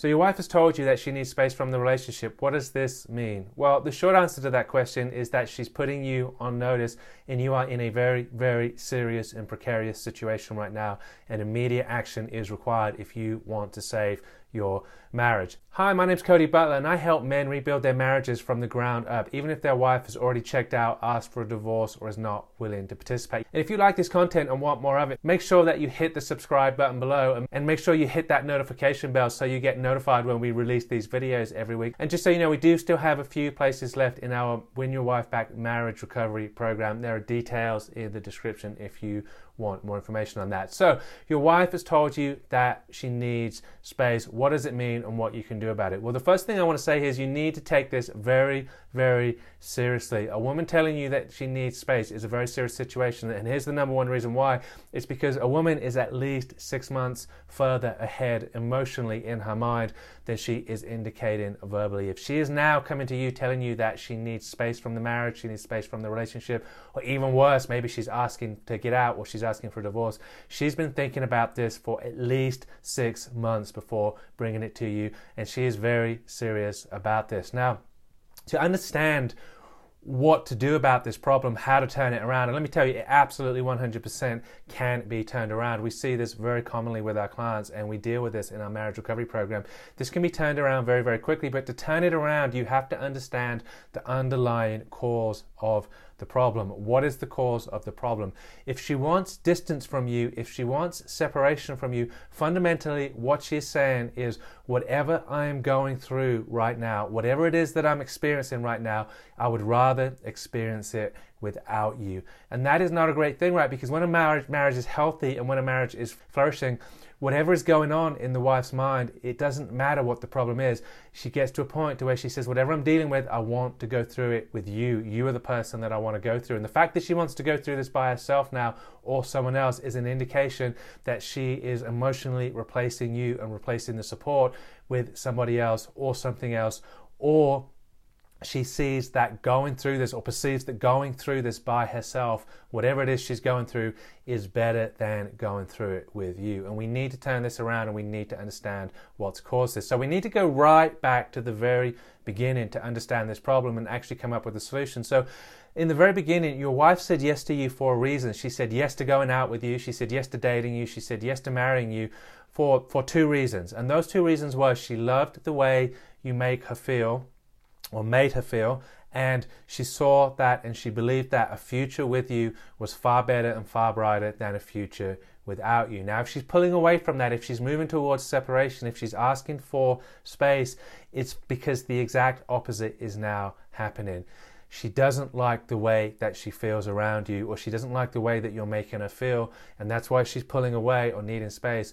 So, your wife has told you that she needs space from the relationship. What does this mean? Well, the short answer to that question is that she's putting you on notice and you are in a very, very serious and precarious situation right now, and immediate action is required if you want to save your marriage. Hi, my name's Cody Butler, and I help men rebuild their marriages from the ground up, even if their wife has already checked out, asked for a divorce, or is not willing to participate. And if you like this content and want more of it, make sure that you hit the subscribe button below and make sure you hit that notification bell so you get notified when we release these videos every week. And just so you know, we do still have a few places left in our Win Your Wife Back Marriage Recovery Program. There are details in the description if you want more information on that. So, your wife has told you that she needs space. What does it mean and what you can do about it? Well, the first thing I want to say is you need to take this very, very seriously. A woman telling you that she needs space is a very serious situation. And here's the number one reason why it's because a woman is at least six months further ahead emotionally in her mind than she is indicating verbally. If she is now coming to you telling you that she needs space from the marriage, she needs space from the relationship, or even worse, maybe she's asking to get out or she's asking for a divorce, she's been thinking about this for at least six months before bringing it to you. And she is very serious about this. Now, to understand what to do about this problem, how to turn it around. And let me tell you, it absolutely 100% can be turned around. We see this very commonly with our clients, and we deal with this in our marriage recovery program. This can be turned around very, very quickly, but to turn it around, you have to understand the underlying cause of the problem? What is the cause of the problem? If she wants distance from you, if she wants separation from you, fundamentally what she's saying is whatever I am going through right now, whatever it is that I'm experiencing right now, I would rather experience it without you. And that is not a great thing, right? Because when a marriage marriage is healthy and when a marriage is flourishing, whatever is going on in the wife's mind, it doesn't matter what the problem is. She gets to a point to where she says, whatever I'm dealing with, I want to go through it with you. You are the person that I want to go through. And the fact that she wants to go through this by herself now or someone else is an indication that she is emotionally replacing you and replacing the support with somebody else or something else or she sees that going through this or perceives that going through this by herself, whatever it is she's going through, is better than going through it with you. And we need to turn this around and we need to understand what's caused this. So we need to go right back to the very beginning to understand this problem and actually come up with a solution. So in the very beginning, your wife said yes to you for a reason. She said yes to going out with you. She said yes to dating you. She said yes to marrying you for, for two reasons. And those two reasons were she loved the way you make her feel or made her feel. And she saw that and she believed that a future with you was far better and far brighter than a future without you. Now, if she's pulling away from that, if she's moving towards separation, if she's asking for space, it's because the exact opposite is now happening. She doesn't like the way that she feels around you, or she doesn't like the way that you're making her feel, and that's why she's pulling away or needing space.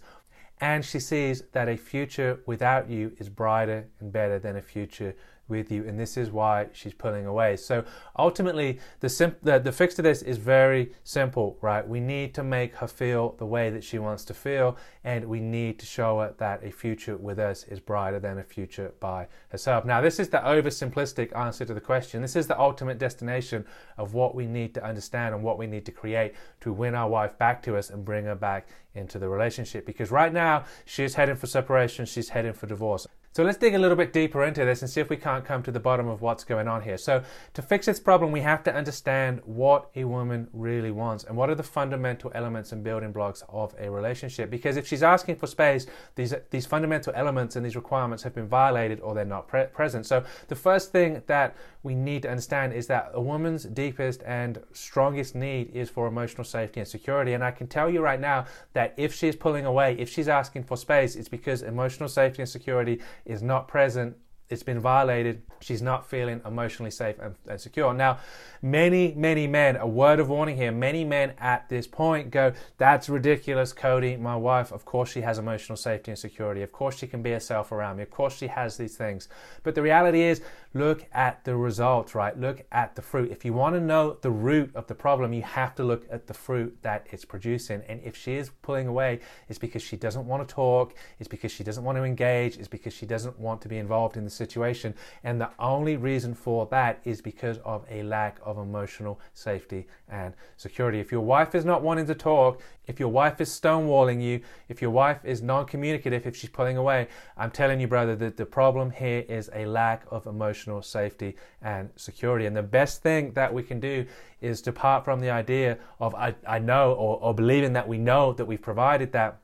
And she sees that a future without you is brighter and better than a future with you, and this is why she's pulling away. So ultimately, the, the, the fix to this is very simple, right? We need to make her feel the way that she wants to feel, and we need to show her that a future with us is brighter than a future by herself. Now, this is the oversimplistic answer to the question. This is the ultimate destination of what we need to understand and what we need to create to win our wife back to us and bring her back into the relationship. Because right now, she's heading for separation, she's heading for divorce. So let's dig a little bit deeper into this and see if we can't come to the bottom of what's going on here. So to fix this problem, we have to understand what a woman really wants and what are the fundamental elements and building blocks of a relationship. Because if she's asking for space, these these fundamental elements and these requirements have been violated or they're not pre- present. So the first thing that we need to understand is that a woman's deepest and strongest need is for emotional safety and security. And I can tell you right now that if she's pulling away, if she's asking for space, it's because emotional safety and security is not present it's been violated. She's not feeling emotionally safe and, and, secure. Now, many, many men, a word of warning here, many men at this point go, That's ridiculous, Cody. My wife, of course, she has emotional safety and security. Of course, she can be herself around me. Of course, she has these things. But the reality is, look at the results, right? Look at the fruit. If you want to know the root of the problem, you have to look at the fruit that it's producing. And if she is pulling away, it's because she doesn't want to talk, it's because she doesn't want to engage, it's because she doesn't want to be involved in the situation. And the only reason for that is because of a lack of emotional safety and security. If your wife is not wanting to talk, if your wife is stonewalling you, if your wife is non communicative, if she's pulling away, I'm telling you, brother, that the problem here is a lack of emotional safety and security. And the best thing that we can do is depart from the idea of I, I know or, or believing that we know that we've provided that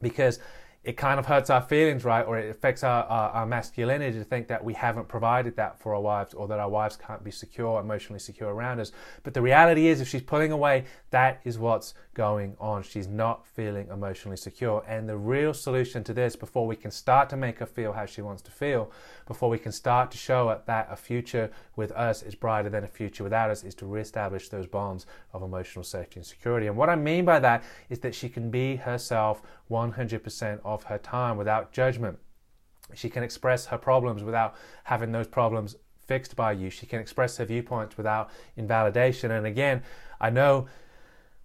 because it kind of hurts our feelings, right? Or it affects our, our, our, masculinity to think that we haven't provided that for our wives or that our wives can't be secure, emotionally secure around us. But the reality is, if she's pulling away, that is what's going on. She's not feeling emotionally secure. And the real solution to this, before we can start to make her feel how she wants to feel, before we can start to show her that a future with us is brighter than a future without us, is to reestablish those bonds of emotional safety and security. And what I mean by that is that she can be herself 100% of her time without judgment. She can express her problems without having those problems fixed by you. She can express her viewpoints without invalidation. And again, I know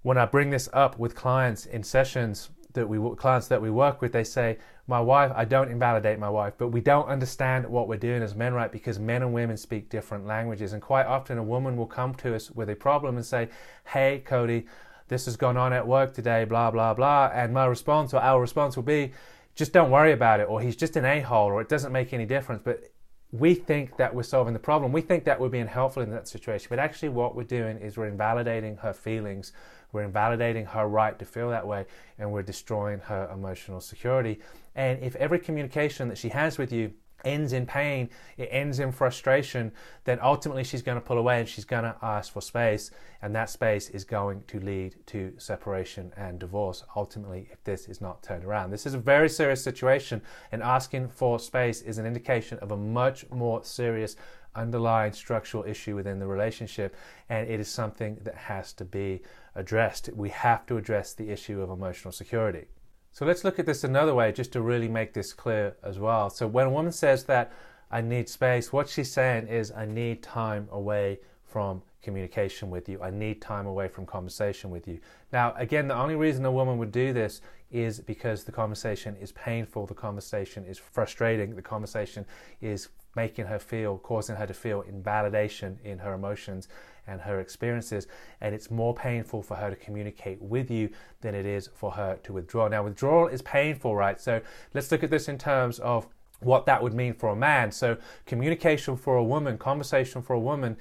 when I bring this up with clients in sessions that we clients that we work with, they say, "My wife, I don't invalidate my wife, but we don't understand what we're doing as men, right? Because men and women speak different languages, and quite often a woman will come to us with a problem and say, "Hey, Cody." This has gone on at work today, blah, blah, blah. And my response or our response will be, just don't worry about it, or he's just an a hole, or it doesn't make any difference. But we think that we're solving the problem. We think that we're being helpful in that situation. But actually, what we're doing is we're invalidating her feelings, we're invalidating her right to feel that way, and we're destroying her emotional security. And if every communication that she has with you ends in pain, it ends in frustration, then ultimately she's going to pull away and she's going to ask for space. And that space is going to lead to separation and divorce, ultimately, if this is not turned around. This is a very serious situation, and asking for space is an indication of a much more serious underlying structural issue within the relationship, and it is something that has to be addressed. We have to address the issue of emotional security. So let's look at this another way just to really make this clear as well. So when a woman says that I need space, what she's saying is I need time away from communication with you. I need time away from conversation with you. Now, again, the only reason a woman would do this is because the conversation is painful, the conversation is frustrating, the conversation is making her feel, causing her to feel invalidation in her emotions and her experiences. And it's more painful for her to communicate with you than it is for her to withdraw. Now, withdrawal is painful, right? So let's look at this in terms of what that would mean for a man. So, communication for a woman, conversation for a woman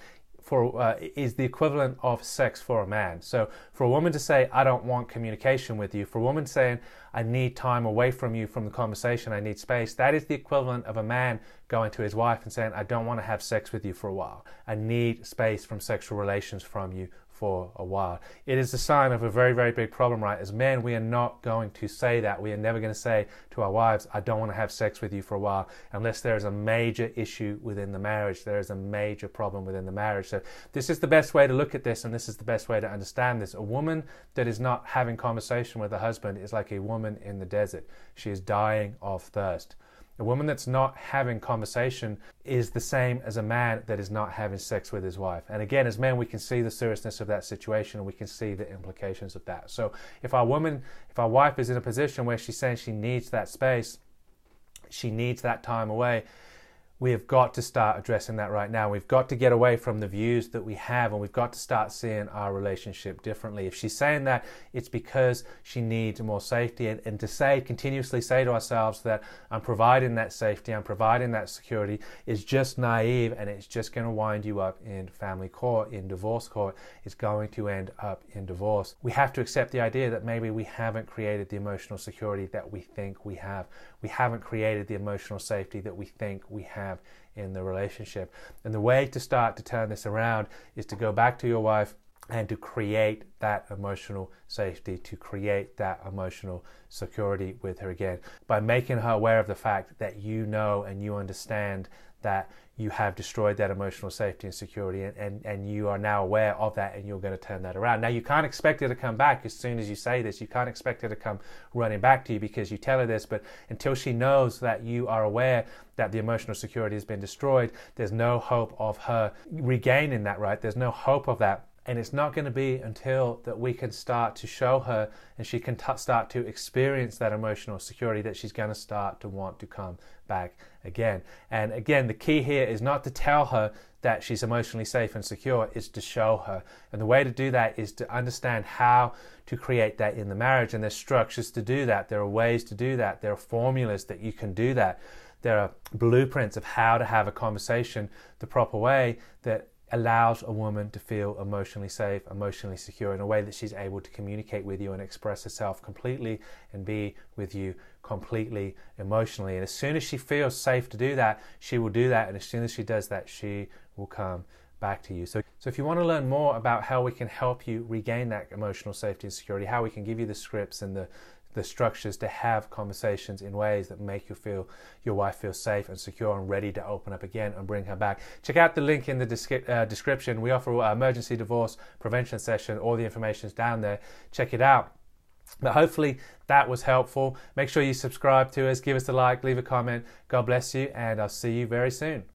for uh, is the equivalent of sex for a man. So for a woman to say I don't want communication with you, for a woman saying I need time away from you from the conversation, I need space, that is the equivalent of a man going to his wife and saying I don't want to have sex with you for a while. I need space from sexual relations from you for a while. It is a sign of a very, very big problem, right? As men, we are not going to say that. We are never going to say to our wives, I don't want to have sex with you for a while, unless there is a major issue within the marriage. There is a major problem within the marriage. So, this is the best way to look at this, and this is the best way to understand this. A woman that is not having conversation with her husband is like a woman in the desert. She is dying of thirst. A woman that's not having conversation is the same as a man that is not having sex with his wife. And again, as men, we can see the seriousness of that situation and we can see the implications of that. So if our woman, if our wife is in a position where she's saying she needs that space, she needs that time away, we have got to start addressing that right now. We've got to get away from the views that we have and we've got to start seeing our relationship differently. If she's saying that, it's because she needs more safety. And, and to say, continuously say to ourselves that I'm providing that safety, I'm providing that security is just naive and it's just going to wind you up in family court, in divorce court. It's going to end up in divorce. We have to accept the idea that maybe we haven't created the emotional security that we think we have. We haven't created the emotional safety that we think we have in the relationship. And the way to start to turn this around is to go back to your wife and to create that emotional safety, to create that emotional security with her again by making her aware of the fact that you know and you understand that you have destroyed that emotional safety and security and, and, and you are now aware of that and you're going to turn that around. Now you can't expect her to come back as soon as you say this. You can't expect her to come running back to you because you tell her this, but until she knows that you are aware that the emotional security has been destroyed, there's no hope of her regaining that right. There's no hope of that And it's not going to be until that we can start to show her and she can t- start to experience that emotional security that she's going to start to want to come back again. And again, the key here is not to tell her that she's emotionally safe and secure, is to show her. And the way to do that is to understand how to create that in the marriage. And there's structures to do that. There are ways to do that. There are formulas that you can do that. There are blueprints of how to have a conversation the proper way that allows a woman to feel emotionally safe, emotionally secure in a way that she's able to communicate with you and express herself completely and be with you completely emotionally. And as soon as she feels safe to do that, she will do that. And as soon as she does that, she will come back to you. So, so if you want to learn more about how we can help you regain that emotional safety and security, how we can give you the scripts and the the structures to have conversations in ways that make you feel your wife feel safe and secure and ready to open up again and bring her back. Check out the link in the descri- uh, description. We offer an emergency divorce prevention session. All the information is down there. Check it out. But hopefully that was helpful. Make sure you subscribe to us, give us a like, leave a comment. God bless you, and I'll see you very soon.